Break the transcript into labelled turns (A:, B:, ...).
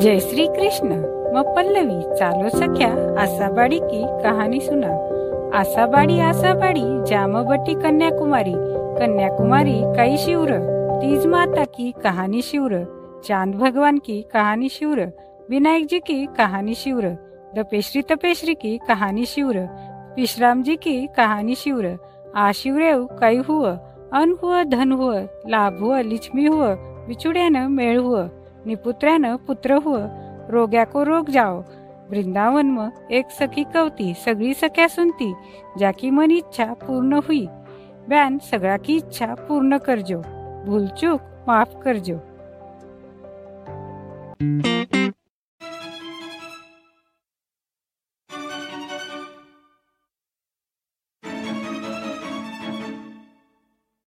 A: जय श्री कृष्ण. म पल्लवी, चालो सख्या, आसाबाड़ी की कहानी सुना. आसाबाड़ी आसाबाड़ी जामबट्टी कन्याकुमारी. कन्याकुमारी कई शिवर. तीज माता की कहानी शिवर. चाँद भगवान की कहानी शिवर. विनायक जी की कहानी शिवर. दपेश्री, तपेश्री की कहानी शिवर. विश्राम जी की कहानी शिवर. आ शिवरेव कई हुआ अन हुआ धन हुआ लाभ हुआ लिचमी हुआ विचुड्यानं मेळ हुआ निपुत्र्यानं पुत्र हुव रोग्या को रोग जाओ. वृंदावन म एक सखी कवती सगळी सख्या सुनती जाकी मन इच्छा पूर्ण हुई. बॅन सगळा की इच्छा पूर्ण करजो. भूलचूक माफ करजो.